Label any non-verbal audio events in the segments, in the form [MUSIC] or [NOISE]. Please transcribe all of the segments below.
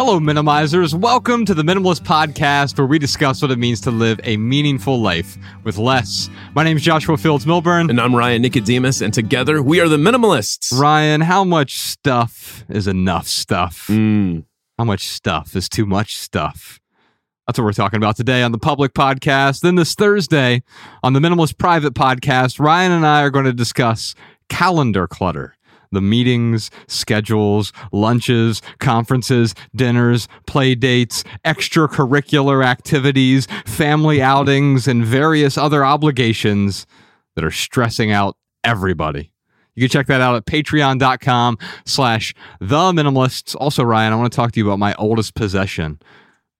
Hello, minimizers. Welcome to the Minimalist Podcast, where we discuss what it means to live a meaningful life with less. My name is Joshua Fields Millburn. And I'm Ryan Nicodemus, and together we are the Minimalists. Ryan, how much stuff is enough stuff? Mm. How much stuff is too much stuff? That's what we're talking about today on the public podcast. Then this Thursday on the Minimalist Private Podcast, Ryan and I are going to discuss calendar clutter the meetings, schedules, lunches, conferences, dinners, play dates, extracurricular activities, family outings, and various other obligations that are stressing out everybody. You can check that out at patreon.com slash the minimalists. Also, Ryan, I want to talk to you about my oldest possession,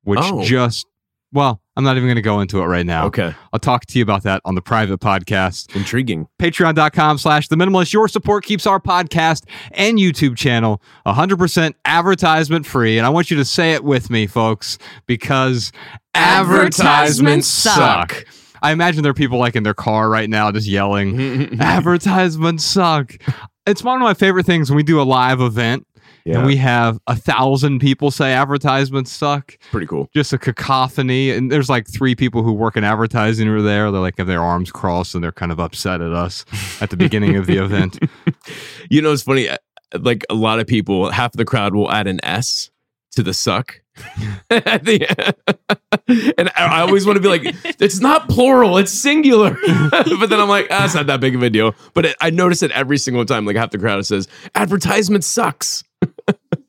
which Oh. just, well, I'm not even going to go into it right now. Okay. I'll talk to you about that on the private podcast. Intriguing. patreon.com slash the minimalist. Your support keeps our podcast and youtube channel 100% advertisement free. And i want you to say it with me folks because advertisements suck. I imagine there are people like in their car right now just yelling [LAUGHS] advertisements suck. It's one of my favorite things when we do a live event Yeah. and we have a thousand people say advertisements suck Pretty cool. just a cacophony. And there's like three people who work in advertising who are there. They're like have their arms crossed and they're kind of upset at us [LAUGHS] at the beginning of the event. [LAUGHS] You know, it's funny. uh, Like a lot of people, half of the crowd will add an S to the suck. [LAUGHS] The and I I always want to be like, it's not plural, it's singular. but then I'm like, ah, it's not that big of a deal. But it, I notice it every single time. Like half the crowd says, advertisement sucks.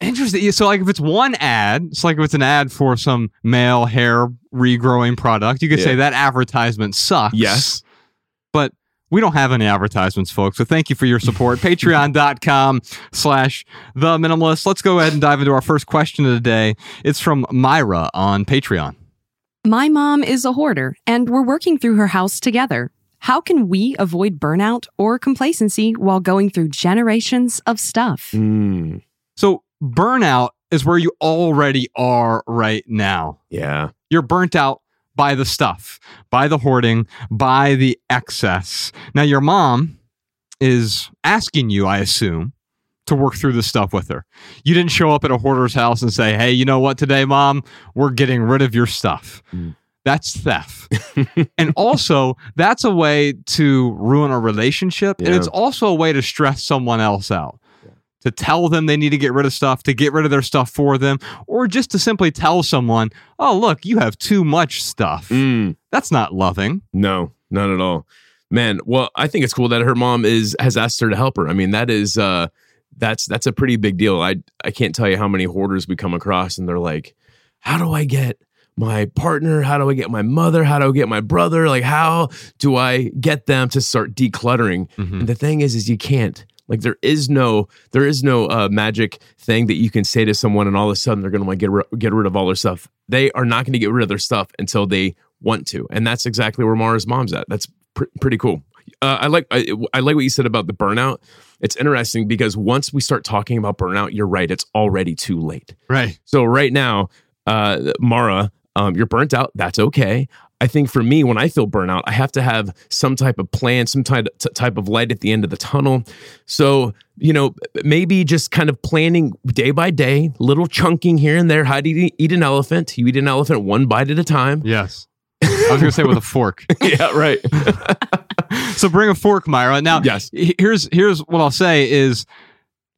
Interesting. So like if it's one ad, it's like if it's an ad for some male hair regrowing product, you could say that advertisement sucks. Yes. But we don't have any advertisements, folks. So thank you for your support. [LAUGHS] Patreon.com slash the minimalist. Let's go ahead and dive into our first question of the day. It's from Myra on Patreon. My mom is a hoarder, and we're working through her house together. How can we avoid burnout or complacency while going through generations of stuff? Mm, So burnout is where you already are right now. yeah. You're burnt out by the stuff, by the hoarding, by the excess. Now, your mom is asking you, I assume, to work through the stuff with her. You didn't show up at a hoarder's house and say, hey, you know what, today, mom, we're getting rid of your stuff. Mm. That's theft. [LAUGHS] and also, that's a way to ruin a relationship. And it's also a way to stress someone else out. To tell them they need to get rid of stuff, to get rid of their stuff for them, or just to simply tell someone, oh, look, you have too much stuff. Mm. That's not loving. No, not at all. Man, well, I think it's cool that her mom is has asked her to help her. I mean, that is uh that's that's a pretty big deal. I I can't tell you how many hoarders we come across and they're like, "How do I get my partner? How do I get my mother? How do I get my brother? Like how do I get them to start decluttering?" Mhm. And the thing is is you can't. Like there is no there is no uh, magic thing that you can say to someone and all of a sudden they're going to want to get ri- get rid of all their stuff. They are not going to get rid of their stuff until they want to, and that's exactly where Mara's mom's at. That's pr- pretty cool. Uh, I like I, I like what you said about the burnout. It's interesting because once we start talking about burnout, you're right. It's already too late. Right. So right now, uh, Mara, um, you're burnt out. That's okay. I think for me, when I feel burnout, I have to have some type of plan, some type type of light at the end of the tunnel. So you know, maybe just kind of planning day by day, little chunking here and there. How do you eat an elephant? You eat an elephant one bite at a time. Yes. I was going to say with a fork. [LAUGHS] yeah, right. [LAUGHS] so bring a fork, Myra. Now, Yes. here's here's what I'll say is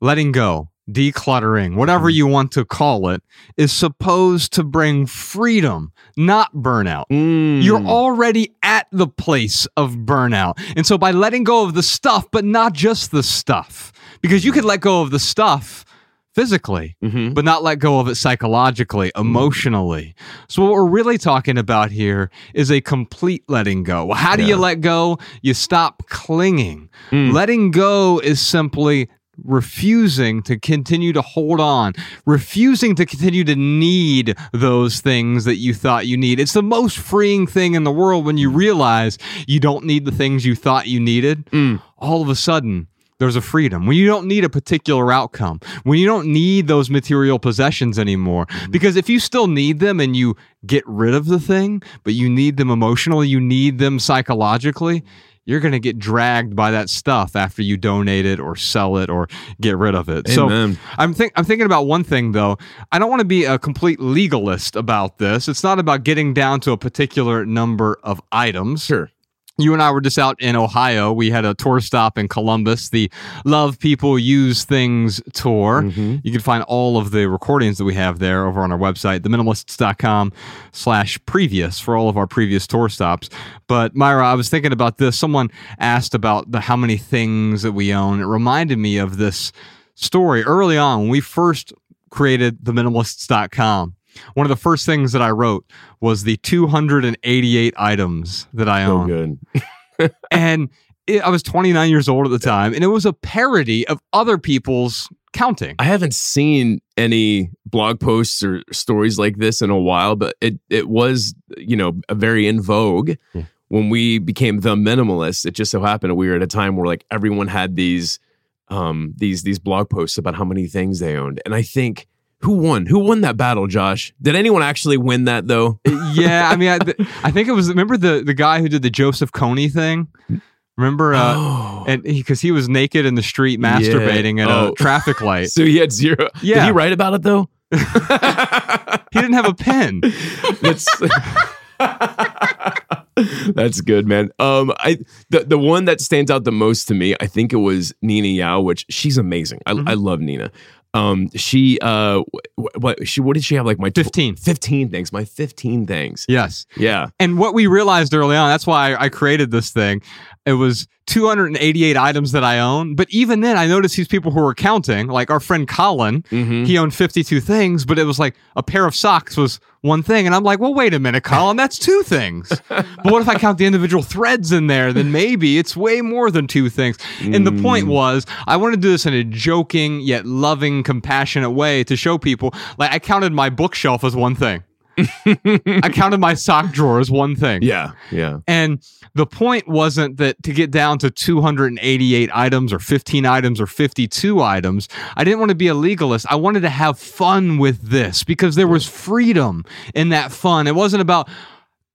letting go, decluttering, whatever Mm-hmm. you want to call it, is supposed to bring freedom, not burnout. Mm. You're already at the place of burnout. And so by letting go of the stuff, but not just the stuff, because you could let go of the stuff physically, Mhm. but not let go of it psychologically, emotionally. So, what we're really talking about here is a complete letting go. Well, how do you let go? You stop clinging. Mm. Letting go is simply refusing to continue to hold on, refusing to continue to need those things that you thought you need. It's the most freeing thing in the world when you realize you don't need the things you thought you needed. Mm. All of a sudden, there's a freedom. When you don't need a particular outcome, when you don't need those material possessions anymore. Because if you still need them and you get rid of the thing, but you need them emotionally, you need them psychologically, you're going to get dragged by that stuff after you donate it or sell it or get rid of it. Amen. So I'm think I'm thinking about one thing though. I don't want to be a complete legalist about this. It's not about getting down to a particular number of items. Sure. You and I were just out in Ohio. We had a tour stop in Columbus, the Love People Use Things tour. Mhm. You can find all of the recordings that we have there over on our website, theminimalists.com slash previous for all of our previous tour stops. But Myra, I was thinking about this. Someone asked about the how many things that we own. It reminded me of this story early on when we first created theminimalists.com. One of the first things that I wrote was the 288 items that I So own good. [LAUGHS] and it, I was 29 years old at the time, and it was a parody of other people's counting. I haven't seen any blog posts or stories like this in a while, but it it was you know a very in vogue Yeah. when we became the minimalists. It just so happened we were at a time where like everyone had these um these these blog posts about how many things they owned, and I think who won? Who won that battle, Josh? Did anyone actually win that though? [LAUGHS] yeah, I mean, I, th- I think it was. Remember the the guy who did the Joseph Kony thing? Remember, uh, oh. and because he, was naked in the street masturbating at Oh. a traffic [LAUGHS] light. so he had zero. Yeah, Did he write about it though? [LAUGHS] He didn't have a pen. That's That's good, man. Um, I the the one that stands out the most to me, I think it was Nina Yau, which she's amazing. I, Mhm. I love Nina. Um, she uh, wh- what she what did she have like my tw- 15. 15 things, my fifteen things. Yes. Yeah, And what we realized early on, that's why I, created this thing. It was 288 items that I own. But even then, I noticed these people who were counting, like our friend Colin, Mhm. he owned 52 things, but it was like a pair of socks was one thing. And I'm like, well, wait a minute, Colin, that's two things. [LAUGHS] but what if I count the individual threads in there? Then maybe it's way more than two things. And the point mm. was, I wanted to do this in a joking yet loving, compassionate way to show people. Like, I counted my bookshelf as one thing. I counted my sock drawer as one thing. yeah, yeah. And the point wasn't that to get down to 288 items or 15 items or 52 items. I didn't want to be a legalist. I wanted to have fun with this because there was freedom in that fun. It wasn't about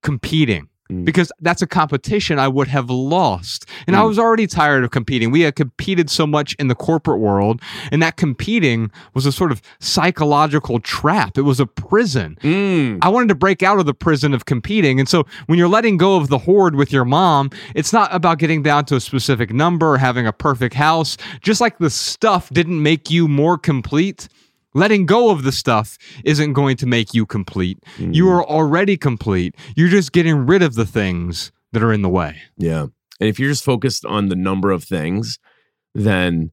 competing. Mm. Because that's a competition I would have lost. And I Mm. was already tired of competing. We had competed so much in the corporate world, and that competing was a sort of psychological trap. It was a prison. Mm. I wanted to break out of the prison of competing. And so when you're letting go of the hoard with your mom, it's not about getting down to a specific number or having a perfect house. Just like the stuff didn't make you more complete, letting go of the stuff isn't going to make you complete. You mm. are already complete. You're just getting rid of the things that are in the way. Yeah. And if you're just focused on the number of things, then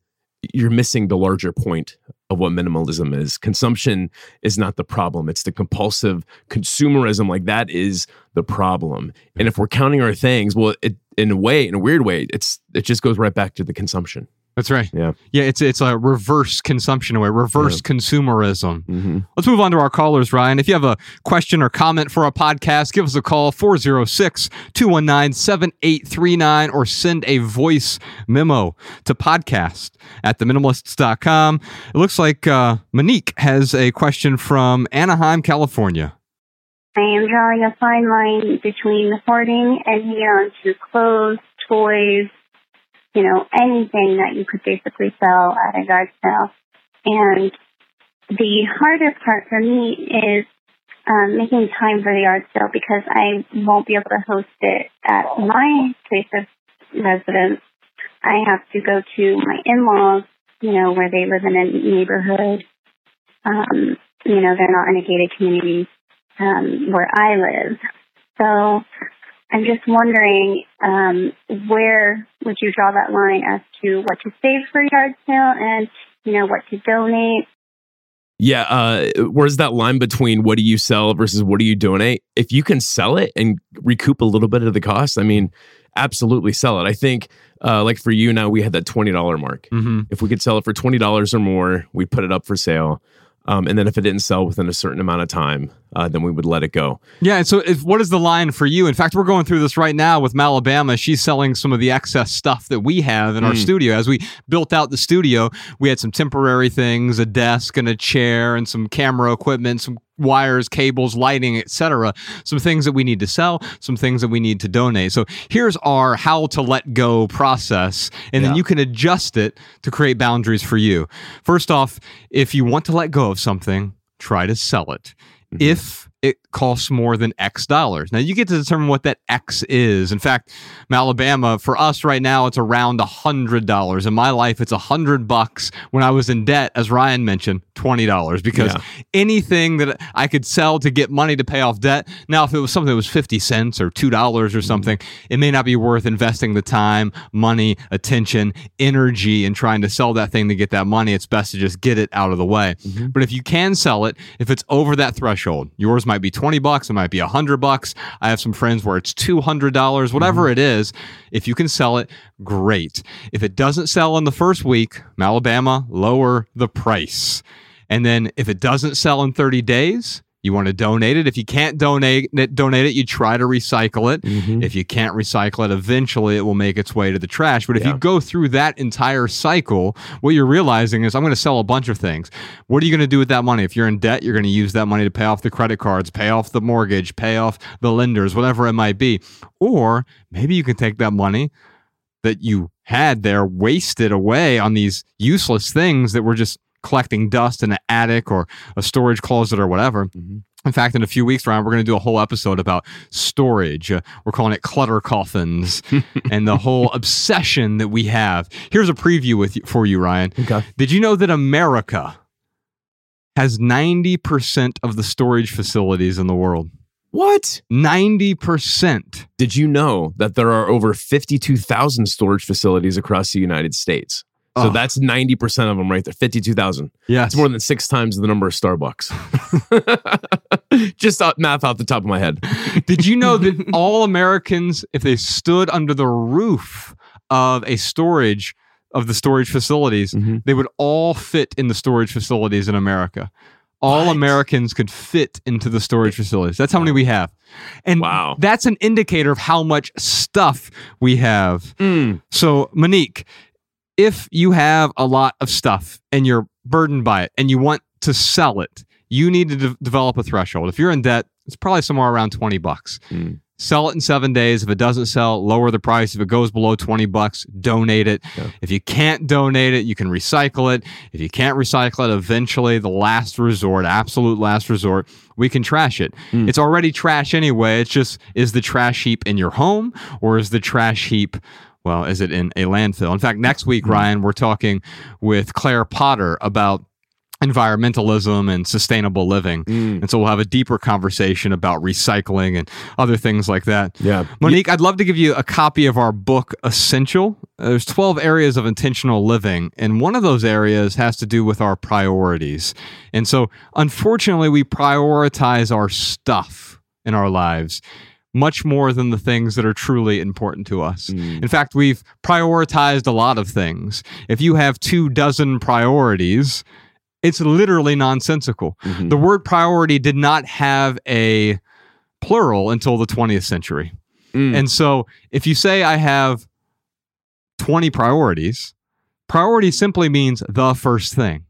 you're missing the larger point of what minimalism is. Consumption is not the problem. It's the compulsive consumerism. Like that is the problem. And if we're counting our things, well, it, in a way, in a weird way, it's it just goes right back to the consumption. That's right. Yeah. Yeah, it's it's a reverse consumption way, reverse consumerism. Mm-hmm. Let's move on to our callers, Ryan. If you have a question or comment for our podcast, give us a call 406 219 7839 or send a voice memo to podcast at theminimalists.com. It looks like uh, Monique has a question from Anaheim, California. I am drawing a fine line between hoarding and hanging on to clothes, toys, you know, anything that you could basically sell at a yard sale. And the hardest part for me is um, making time for the yard sale because I won't be able to host it at my place of residence. I have to go to my in-laws, you know, where they live in a neighborhood. Um, you know, they're not in a gated community um, where I live. So I'm just wondering um, where would you draw that line as to what to save for yard sale and you know what to donate. Yeah, uh, where's that line between what do you sell versus what do you donate? If you can sell it and recoup a little bit of the cost, I mean, absolutely sell it. I think, uh, like for you now, we had that twenty dollar mark. Mm-hmm. If we could sell it for twenty dollars or more, we'd put it up for sale. Um, and then if it didn't sell within a certain amount of time, uh, then we would let it go. Yeah. And so, if, what is the line for you? In fact, we're going through this right now with Malabama. She's selling some of the excess stuff that we have in our Mm. studio. As we built out the studio, we had some temporary things, a desk and a chair, and some camera equipment, some wires, cables, lighting, etc. Some things that we need to sell, some things that we need to donate. So here's our how to let go process, and then you can adjust it to create boundaries for you. First off, if you want to let go of something, try to sell it. Mm-hmm. If it costs more than X dollars. Now you get to determine what that X is. In fact, Alabama for us right now it's around a hundred dollars. In my life, it's a hundred bucks. When I was in debt, as Ryan mentioned, twenty dollars because Yeah. anything that I could sell to get money to pay off debt. Now, if it was something that was fifty cents or two dollars or mm-hmm. something, it may not be worth investing the time, money, attention, energy in trying to sell that thing to get that money. It's best to just get it out of the way. Mm-hmm. But if you can sell it, if it's over that threshold, yours might be 20 bucks, it might be 100 bucks. I have some friends where it's $200, whatever mm-hmm. it is. If you can sell it, great. If it doesn't sell in the first week, Alabama, lower the price. And then if it doesn't sell in 30 days, you want to donate it. If you can't donate it, donate it, you try to recycle it. Mm-hmm. If you can't recycle it, eventually it will make its way to the trash. But if you go through that entire cycle, what you're realizing is I'm going to sell a bunch of things. What are you going to do with that money? If you're in debt, you're going to use that money to pay off the credit cards, pay off the mortgage, pay off the lenders, whatever it might be. Or maybe you can take that money that you had there wasted away on these useless things that were just collecting dust in an attic or a storage closet or whatever. In fact, in a few weeks, Ryan, we're going to do a whole episode about storage. Uh, we're calling it clutter coffins [LAUGHS] and the whole obsession that we have. Here's a preview with you, for you, Ryan. Okay. Did you know that America has 90% of the storage facilities in the world? What? 90%. Did you know that there are over 52,000 storage facilities across the United States? So Oh. that's 90% of them right there. 52,000. Yeah. It's more than six times the number of Starbucks. [LAUGHS] Just math off the top of my head. [LAUGHS] Did you know that all Americans, if they stood under the roof of a storage of the storage facilities, Mhm. they would all fit in the storage facilities in America. All What? Americans could fit into the storage facilities. That's how many we have. And Wow. that's an indicator of how much stuff we have. So, Monique, if you have a lot of stuff and you're burdened by it and you want to sell it, you need to de- develop a threshold. If you're in debt, it's probably somewhere around 20 bucks. Mm. Sell it in seven days. If it doesn't sell, lower the price. If it goes below 20 bucks, donate it. Yeah. If you can't donate it, you can recycle it. If you can't recycle it, eventually, the last resort, absolute last resort, we can trash it. Mm. It's already trash anyway. It's just, is the trash heap in your home or is the trash heap well, is it in a landfill? In fact, next week, Ryan, we're talking with Claire Potter about environmentalism and sustainable living. Mm. And so we'll have a deeper conversation about recycling and other things like that. Yeah. Monique, I'd love to give you a copy of our book, Essential. There's 12 areas of intentional living, and one of those areas has to do with our priorities. And so, unfortunately, we prioritize our stuff in our lives much more than the things that are truly important to us. Mm. In fact, we've prioritized a lot of things. If you have two dozen priorities, it's literally nonsensical. Mhm. The word priority did not have a plural until the 20th century. Mm. And so if you say I have 20 priorities, priority simply means the first thing.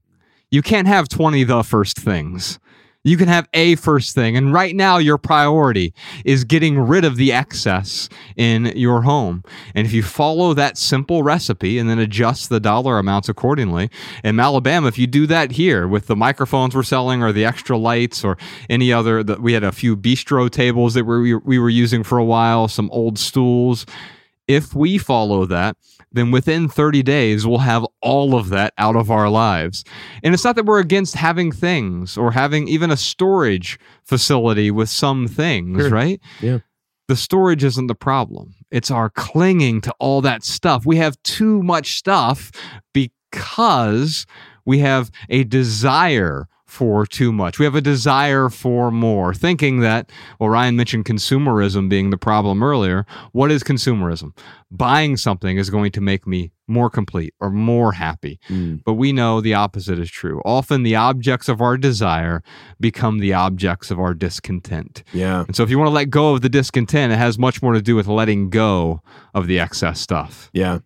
You can't have 20 the first things. You can have a first thing. And right now, your priority is getting rid of the excess in your home. And if you follow that simple recipe and then adjust the dollar amounts accordingly, in Alabama, if you do that here with the microphones we're selling or the extra lights or any other, the, we had a few bistro tables that we were using for a while, some old stools. If we follow that, then within 30 days, we'll have all of that out of our lives. And it's not that we're against having things or having even a storage facility with some things, Sure. right? Yeah. The storage isn't the problem. It's our clinging to all that stuff. We have too much stuff because we have a desire for too much. We have a desire for more, thinking that, well, Ryan mentioned consumerism being the problem earlier. What is consumerism? Buying something is going to make me more complete or more happy. Mm. But we know the opposite is true. Often the objects of our desire become the objects of our discontent. Yeah. And so if you want to let go of the discontent, it has much more to do with letting go of the excess stuff. Yeah.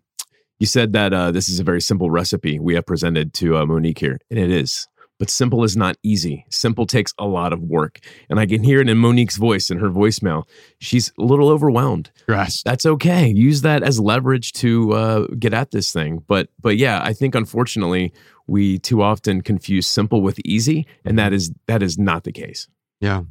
You said that uh, this is a very simple recipe we have presented to uh, Monique here, and it is. But simple is not easy. Simple takes a lot of work. And I can hear it in Monique's voice, in her voicemail. She's a little overwhelmed. Yes. That's okay. Use that as leverage to uh, get at this thing. But but yeah, I think unfortunately we too often confuse simple with easy, and that is that is not the case. Yeah.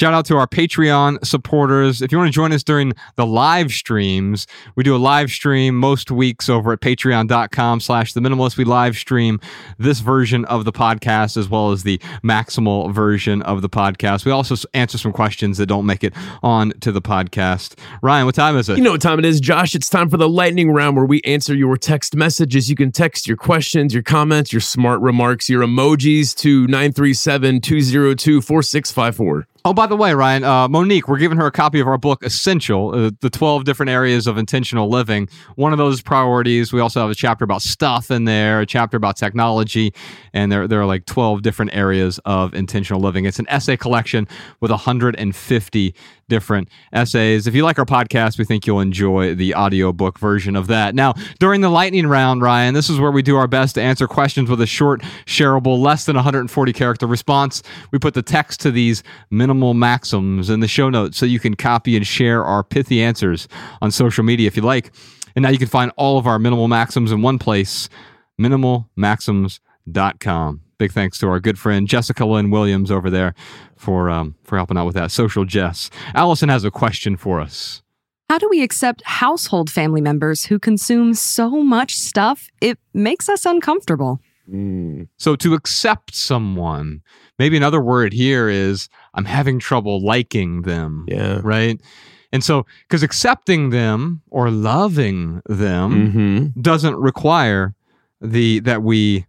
Shout out to our Patreon supporters. If you want to join us during the live streams, we do a live stream most weeks over at patreon.com slash the minimalist. We live stream this version of the podcast as well as the maximal version of the podcast. We also answer some questions that don't make it on to the podcast. Ryan, what time is it? You know what time it is, Josh. It's time for the lightning round where we answer your text messages. You can text your questions, your comments, your smart remarks, your emojis to 937 202 4654. Oh, by the way, Ryan, uh, Monique, we're giving her a copy of our book, Essential, uh, the 12 different areas of intentional living. One of those priorities. We also have a chapter about stuff in there, a chapter about technology, and there, there are like 12 different areas of intentional living. It's an essay collection with 150 different essays. If you like our podcast, we think you'll enjoy the audiobook version of that. Now, during the lightning round, Ryan, this is where we do our best to answer questions with a short, shareable, less than 140 character response. We put the text to these minimal maxims in the show notes so you can copy and share our pithy answers on social media if you like. And now you can find all of our minimal maxims in one place minimalmaxims.com. Big thanks to our good friend Jessica Lynn Williams over there for um, for helping out with that. Social Jess. Allison has a question for us. How do we accept household family members who consume so much stuff it makes us uncomfortable? So to accept someone, maybe another word here is I'm having trouble liking them. Yeah. Right. And so, because accepting them or loving them Mm-hmm. doesn't require the that we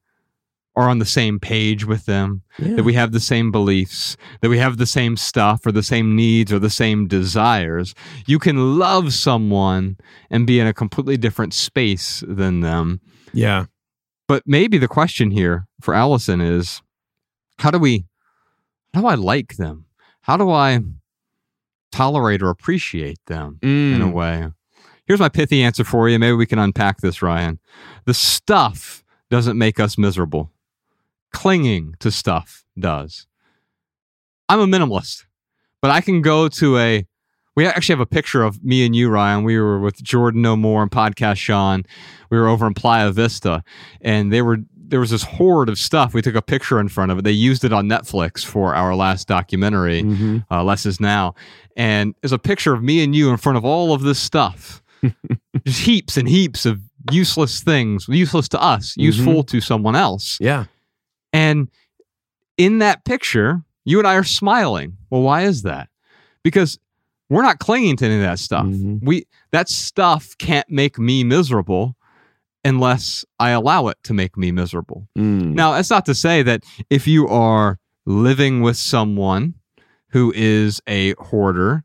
are on the same page with them, that we have the same beliefs, that we have the same stuff or the same needs or the same desires. You can love someone and be in a completely different space than them. Yeah. But maybe the question here for Allison is how do we how do I like them? How do I tolerate or appreciate them in a Mm. way? Here's my pithy answer for you. Maybe we can unpack this, Ryan. The stuff doesn't make us miserable. Clinging to stuff does. I'm a minimalist, but I can go to a we actually have a picture of me and you, Ryan. We were with Jordan No More and podcast Sean. We were over in Playa Vista, and they were there was this horde of stuff. We took a picture in front of it. They used it on Netflix for our last documentary, Mhm. uh, Less Is Now, and there's a picture of me and you in front of all of this stuff, [LAUGHS] just heaps and heaps of useless things, useless to us, useful to someone else. Yeah. And in that picture, you and I are smiling. Well, why is that? Because we're not clinging to any of that stuff. Mhm. We that stuff can't make me miserable unless I allow it to make me miserable. Mm. Now, that's not to say that if you are living with someone who is a hoarder,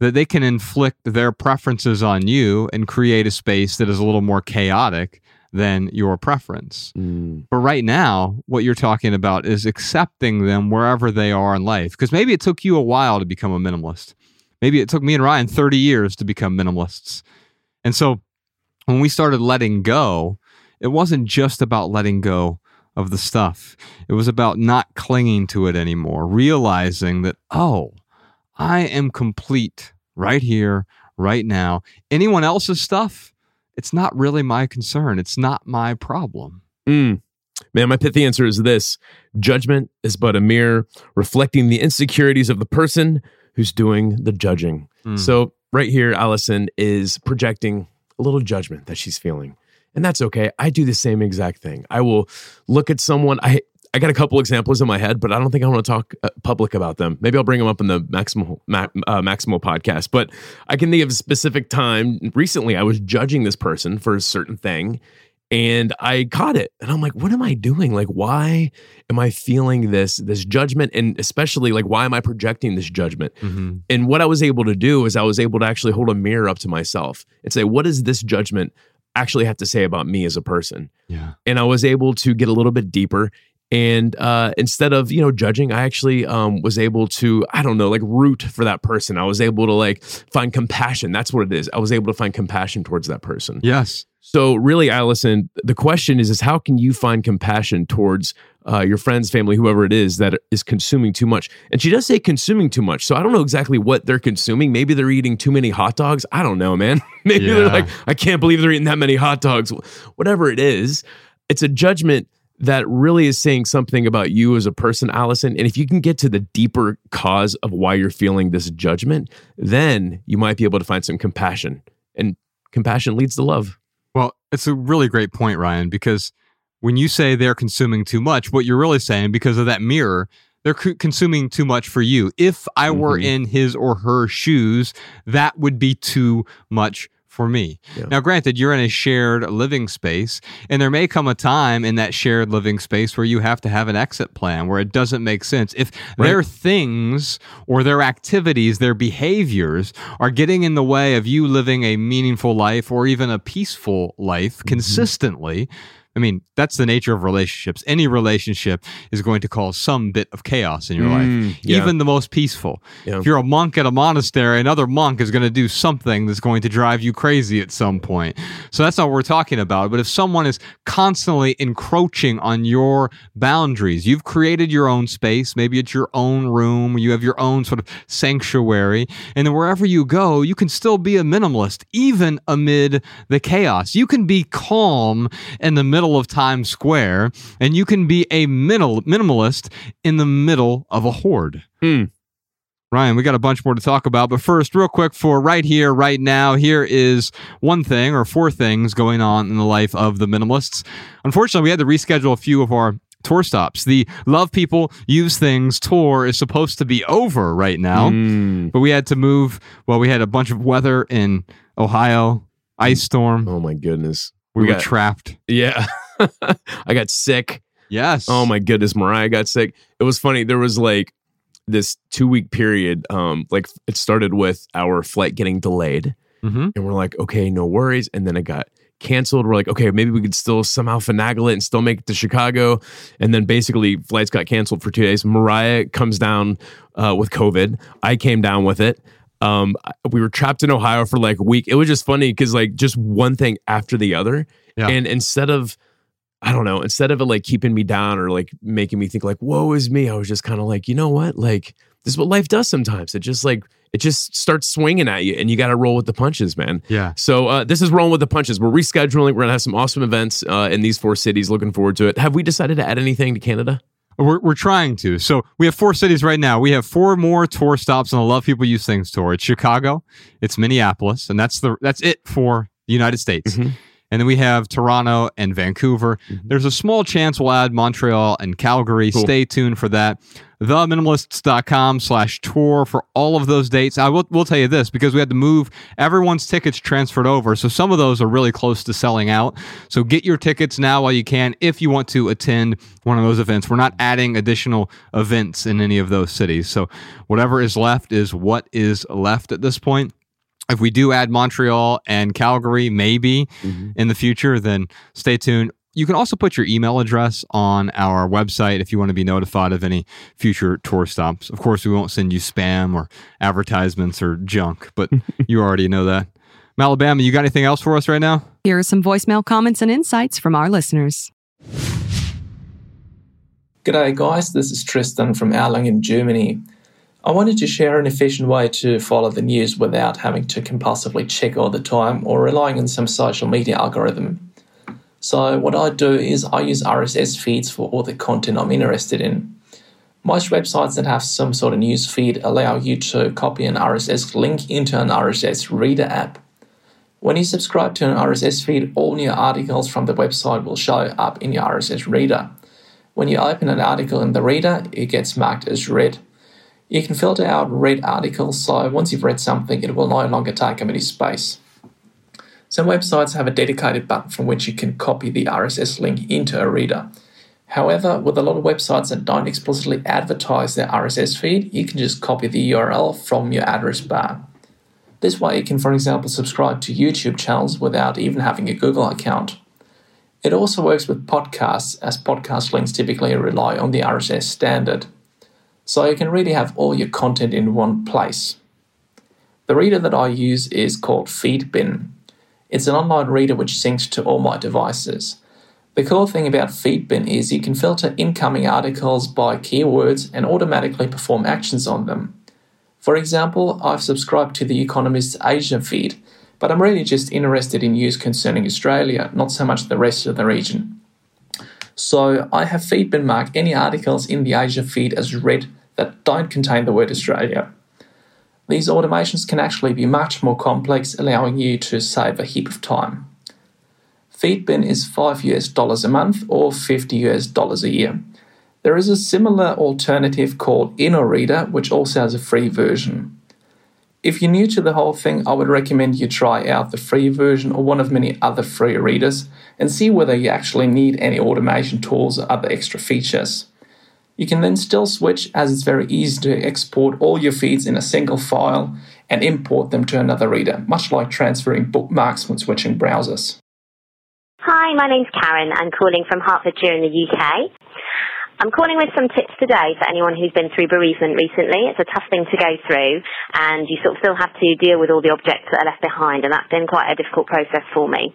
that they can inflict their preferences on you and create a space that is a little more chaotic than your preference. Mm. But right now, what you're talking about is accepting them wherever they are in life. Because maybe it took you a while to become a minimalist. Maybe it took me and Ryan 30 years to become minimalists. And so when we started letting go, it wasn't just about letting go of the stuff, it was about not clinging to it anymore, realizing that, oh, I am complete right here, right now. Anyone else's stuff, it's not really my concern. It's not my problem. Mm. Man, my pithy answer is this judgment is but a mirror reflecting the insecurities of the person who's doing the judging. Mm. So, right here, Allison is projecting a little judgment that she's feeling. And that's okay. I do the same exact thing. I will look at someone. I I got a couple examples in my head, but I don't think I want to talk uh, public about them. Maybe I'll bring them up in the Maximal Ma, uh, Maximal podcast. But I can think of a specific time recently. I was judging this person for a certain thing, and I caught it. And I'm like, what am I doing? Like, why am I feeling this this judgment? And especially like why am I projecting this judgment? Mhm. And what I was able to do is I was able to actually hold a mirror up to myself and say, what does this judgment actually have to say about me as a person? Yeah. and I was able to get a little bit deeper. And uh, instead of you know judging, I actually um, was able to I don't know like root for that person. I was able to like find compassion. That's what it is. I was able to find compassion towards that person. Yes. So really, Allison, the question is: is how can you find compassion towards uh, your friends, family, whoever it is that is consuming too much? And she does say consuming too much. So I don't know exactly what they're consuming. Maybe they're eating too many hot dogs. I don't know, man. [LAUGHS] Maybe they're like, I can't believe they're eating that many hot dogs. Whatever it is, it's a judgment that really is saying something about you as a person, Allison. And if you can get to the deeper cause of why you're feeling this judgment, then you might be able to find some compassion. And compassion leads to love. Well, it's a really great point, Ryan, because when you say they're consuming too much, what you're really saying, because of that mirror, they're co- consuming too much for you. If I were Mhm. in his or her shoes, that would be too much for me. Yeah. Now, granted, you're in a shared living space, and there may come a time in that shared living space where you have to have an exit plan where it doesn't make sense. If their things or their activities, their behaviors are getting in the way of you living a meaningful life or even a peaceful life mm-hmm. consistently, I mean, that's the nature of relationships. Any relationship is going to cause some bit of chaos in your life, Mm, yeah. even the most peaceful. Yeah. If you're a monk at a monastery, another monk is going to do something that's going to drive you crazy at some point. So that's not what we're talking about. But if someone is constantly encroaching on your boundaries, you've created your own space. Maybe it's your own room, you have your own sort of sanctuary. And then wherever you go, you can still be a minimalist, even amid the chaos. You can be calm in the middle of Times Square, and you can be a minimal, minimalist in the middle of a horde. Hmm. Ryan, we got a bunch more to talk about, but first, real quick for right here, right now, here is one thing or four things going on in the life of the minimalists. Unfortunately, we had to reschedule a few of our tour stops. The Love People Use Things tour is supposed to be over right now, Mm. but we had to move. Well, we had a bunch of weather in Ohio, ice storm. Oh my goodness. We, we were got- trapped. Yeah. [LAUGHS] I got sick. Yes. Oh my goodness, Mariah got sick. It was funny. There was like this two week period. Um, like it started with our flight getting delayed, hmm and we're like, okay, no worries. And then it got canceled. We're like, okay, maybe we could still somehow finagle it and still make it to Chicago. And then basically, flights got canceled for two days. Mariah comes down uh, with COVID. I came down with it. Um, we were trapped in Ohio for like a week. It was just funny because like just one thing after the other. Yeah. And instead of I don't know, instead of it like keeping me down or like making me think like, woe is me, I was just kind of like, you know what? Like, this is what life does sometimes. It just like, it just starts swinging at you and you got to roll with the punches, man. Yeah. So uh, this is rolling with the punches. We're rescheduling. We're going to have some awesome events uh, in these four cities. Looking forward to it. Have we decided to add anything to Canada? We're, we're trying to. So we have four cities right now. We have four more tour stops on the Love People Use Things tour. It's Chicago, it's Minneapolis, and that's the that's it for the United States. Mhm. And then we have Toronto and Vancouver. Mm-hmm. There's a small chance we'll add Montreal and Calgary. Cool. Stay tuned for that. Theminimalists.com slash tour for all of those dates. I will will tell you this because we had to move everyone's tickets transferred over. So some of those are really close to selling out. So get your tickets now while you can if you want to attend one of those events. We're not adding additional events in any of those cities. So whatever is left is what is left at this point. If we do add Montreal and Calgary, maybe mm-hmm. in the future, then stay tuned. You can also put your email address on our website if you want to be notified of any future tour stops. Of course, we won't send you spam or advertisements or junk, but [LAUGHS] you already know that. Alabama, you got anything else for us right now? Here are some voicemail comments and insights from our listeners. G'day, guys. This is Tristan from Erlangen, Germany. I wanted to share an efficient way to follow the news without having to compulsively check all the time or relying on some social media algorithm. So, what I do is I use RSS feeds for all the content I'm interested in. Most websites that have some sort of news feed allow you to copy an RSS link into an RSS reader app. When you subscribe to an RSS feed, all new articles from the website will show up in your RSS reader. When you open an article in the reader, it gets marked as read. You can filter out read articles, so once you've read something, it will no longer take up any space. Some websites have a dedicated button from which you can copy the RSS link into a reader. However, with a lot of websites that don't explicitly advertise their RSS feed, you can just copy the URL from your address bar. This way, you can, for example, subscribe to YouTube channels without even having a Google account. It also works with podcasts, as podcast links typically rely on the RSS standard. So you can really have all your content in one place. The reader that I use is called Feedbin. It's an online reader which syncs to all my devices. The cool thing about Feedbin is you can filter incoming articles by keywords and automatically perform actions on them. For example, I've subscribed to The Economist's Asia feed, but I'm really just interested in news concerning Australia, not so much the rest of the region. So I have Feedbin mark any articles in the Asia feed as read that don't contain the word Australia. These automations can actually be much more complex, allowing you to save a heap of time. Feedbin is 5 US dollars a month or 50 US dollars a year. There is a similar alternative called Inoreader, which also has a free version. If you're new to the whole thing, I would recommend you try out the free version or one of many other free readers and see whether you actually need any automation tools or other extra features. You can then still switch as it's very easy to export all your feeds in a single file and import them to another reader, much like transferring bookmarks when switching browsers. Hi, my name's Karen. I'm calling from Hertfordshire in the UK. I'm calling with some tips today for anyone who's been through bereavement recently. It's a tough thing to go through and you sort of still have to deal with all the objects that are left behind and that's been quite a difficult process for me.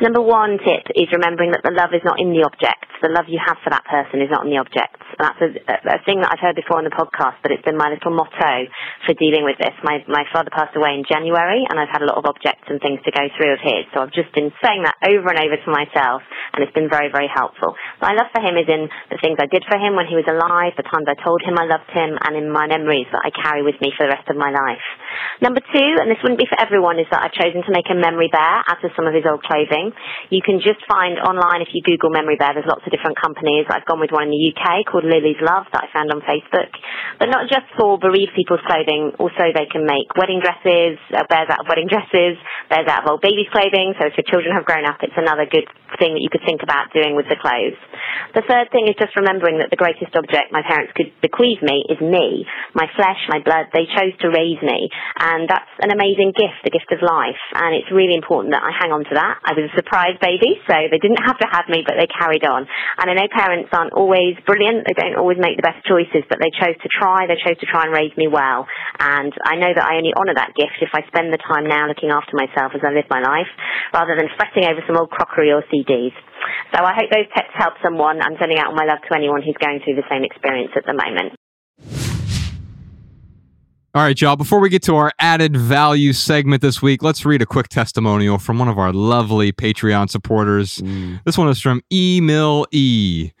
Number one tip is remembering that the love is not in the objects. The love you have for that person is not in the objects. That's a, a thing that I've heard before in the podcast, but it's been my little motto for dealing with this. My, my father passed away in January and I've had a lot of objects and things to go through of his. So I've just been saying that over and over to myself and it's been very, very helpful. My love for him is in the things I did for him when he was alive, the times I told him I loved him, and in my memories that I carry with me for the rest of my life. Number two, and this wouldn't be for everyone, is that I've chosen to make a memory bear out of some of his old clothing. You can just find online, if you Google memory bear, there's lots of different companies. I've gone with one in the UK called Lily's Love that I found on Facebook. But not just for bereaved people's clothing, also they can make wedding dresses, uh, bears out of wedding dresses, bears out of old babies' clothing. So if your children have grown up, it's another good thing that you could think about doing with the clothes. The third thing is just remembering that the greatest object my parents could bequeath me is me, my flesh, my blood. They chose to raise me, and that's an amazing gift, the gift of life. And it's really important that I hang on to that. I was a surprise baby, so they didn't have to have me, but they carried on. And I know parents aren't always brilliant. They don't always make the best choices, but they chose to try. They chose to try and raise me well. And I know that I only honour that gift if I spend the time now looking after myself as I live my life, rather than fretting over some old crockery or CDs. So I hope those tips help someone. I'm sending out my love to anyone who's going through the same experience at the moment. All right, y'all. Before we get to our added value segment this week, let's read a quick testimonial from one of our lovely Patreon supporters. Mm. This one is from E Mill E.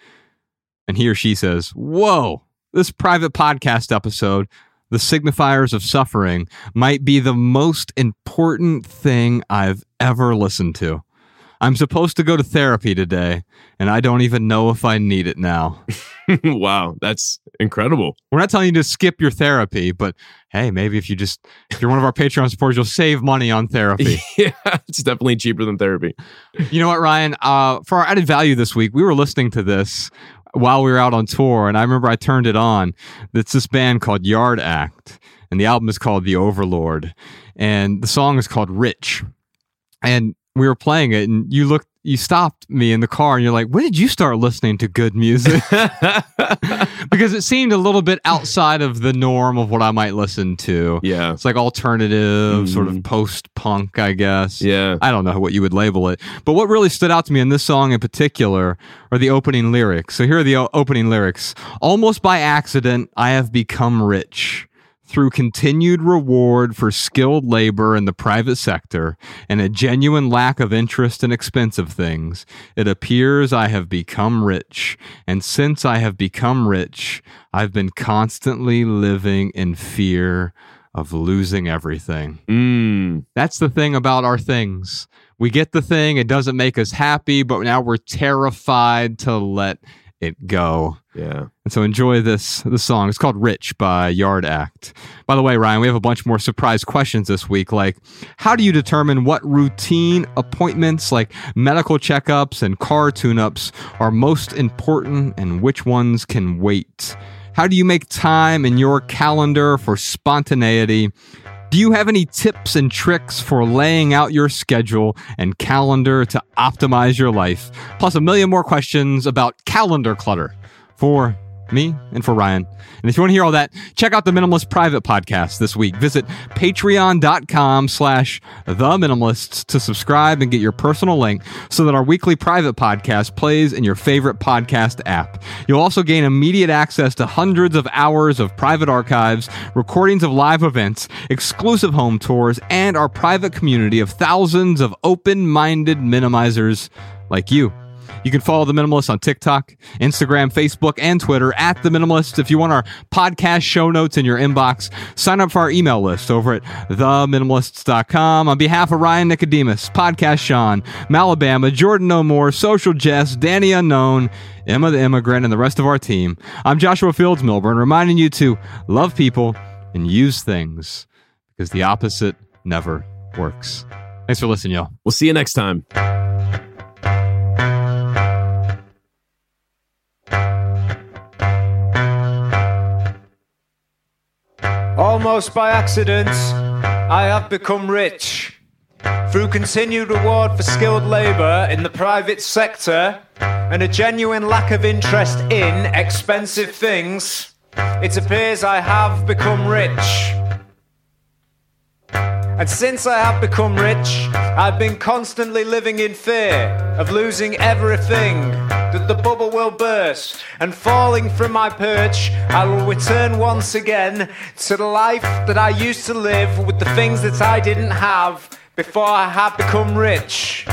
And he or she says, Whoa, this private podcast episode, The Signifiers of Suffering, might be the most important thing I've ever listened to. I'm supposed to go to therapy today, and I don't even know if I need it now. [LAUGHS] wow, that's incredible. We're not telling you to skip your therapy, but hey, maybe if you just, if you're one of our Patreon supporters, you'll save money on therapy. [LAUGHS] yeah, it's definitely cheaper than therapy. You know what, Ryan? Uh, for our added value this week, we were listening to this while we were out on tour, and I remember I turned it on. It's this band called Yard Act, and the album is called The Overload, and the song is called Rich. And we were playing it, and you looked, you stopped me in the car, and you're like, "When did you start listening to good music?" [LAUGHS] because it seemed a little bit outside of the norm of what I might listen to. yeah. It's like alternative, sort of Mhm. post punk, I guess. Yeah. I don't know what you would label it. But what really stood out to me in this song in particular are the opening lyrics. So here are the o- opening lyrics. Almost by accident, I have become rich. Through continued reward for skilled labor in the private sector and a genuine lack of interest in expensive things, it appears I have become rich. And since I have become rich, I've been constantly living in fear of losing everything. Mm. That's the thing about our things. We get the thing, it doesn't make us happy, but now we're terrified to let it go. Yeah. And so enjoy this this song. It's called Rich by Yard Act. By the way, Ryan, we have a bunch more surprise questions this week like how do you determine what routine appointments like medical checkups and car tune-ups are most important and which ones can wait? How do you make time in your calendar for spontaneity? Do you have any tips and tricks for laying out your schedule and calendar to optimize your life? Plus, a million more questions about calendar clutter for me and for Ryan. And if you want to hear all that, check out the Minimalist Private Podcast this week. Visit patreon.com slash the minimalists to subscribe and get your personal link so that our weekly private podcast plays in your favorite podcast app. You'll also gain immediate access to hundreds of hours of private archives, recordings of live events, exclusive home tours, and our private community of thousands of open-minded minimizers like you. You can follow The Minimalist on TikTok, Instagram, Facebook, and Twitter at The Minimalist. If you want our podcast show notes in your inbox, sign up for our email list over at TheMinimalists.com. On behalf of Ryan Nicodemus, Podcast Sean, Malabama, Jordan No More, Social Jess, Danny Unknown, Emma the Immigrant, and the rest of our team, I'm Joshua Fields Millburn, reminding you to love people and use things because the opposite never works. Thanks for listening, y'all. We'll see you next time. Almost by accident, I have become rich. Through continued reward for skilled labour in the private sector and a genuine lack of interest in expensive things, it appears I have become rich. And since I have become rich, I've been constantly living in fear of losing everything, the bubble will burst, and falling from my perch, I will return once again to the life that I used to live with the things that I didn't have before I had become rich.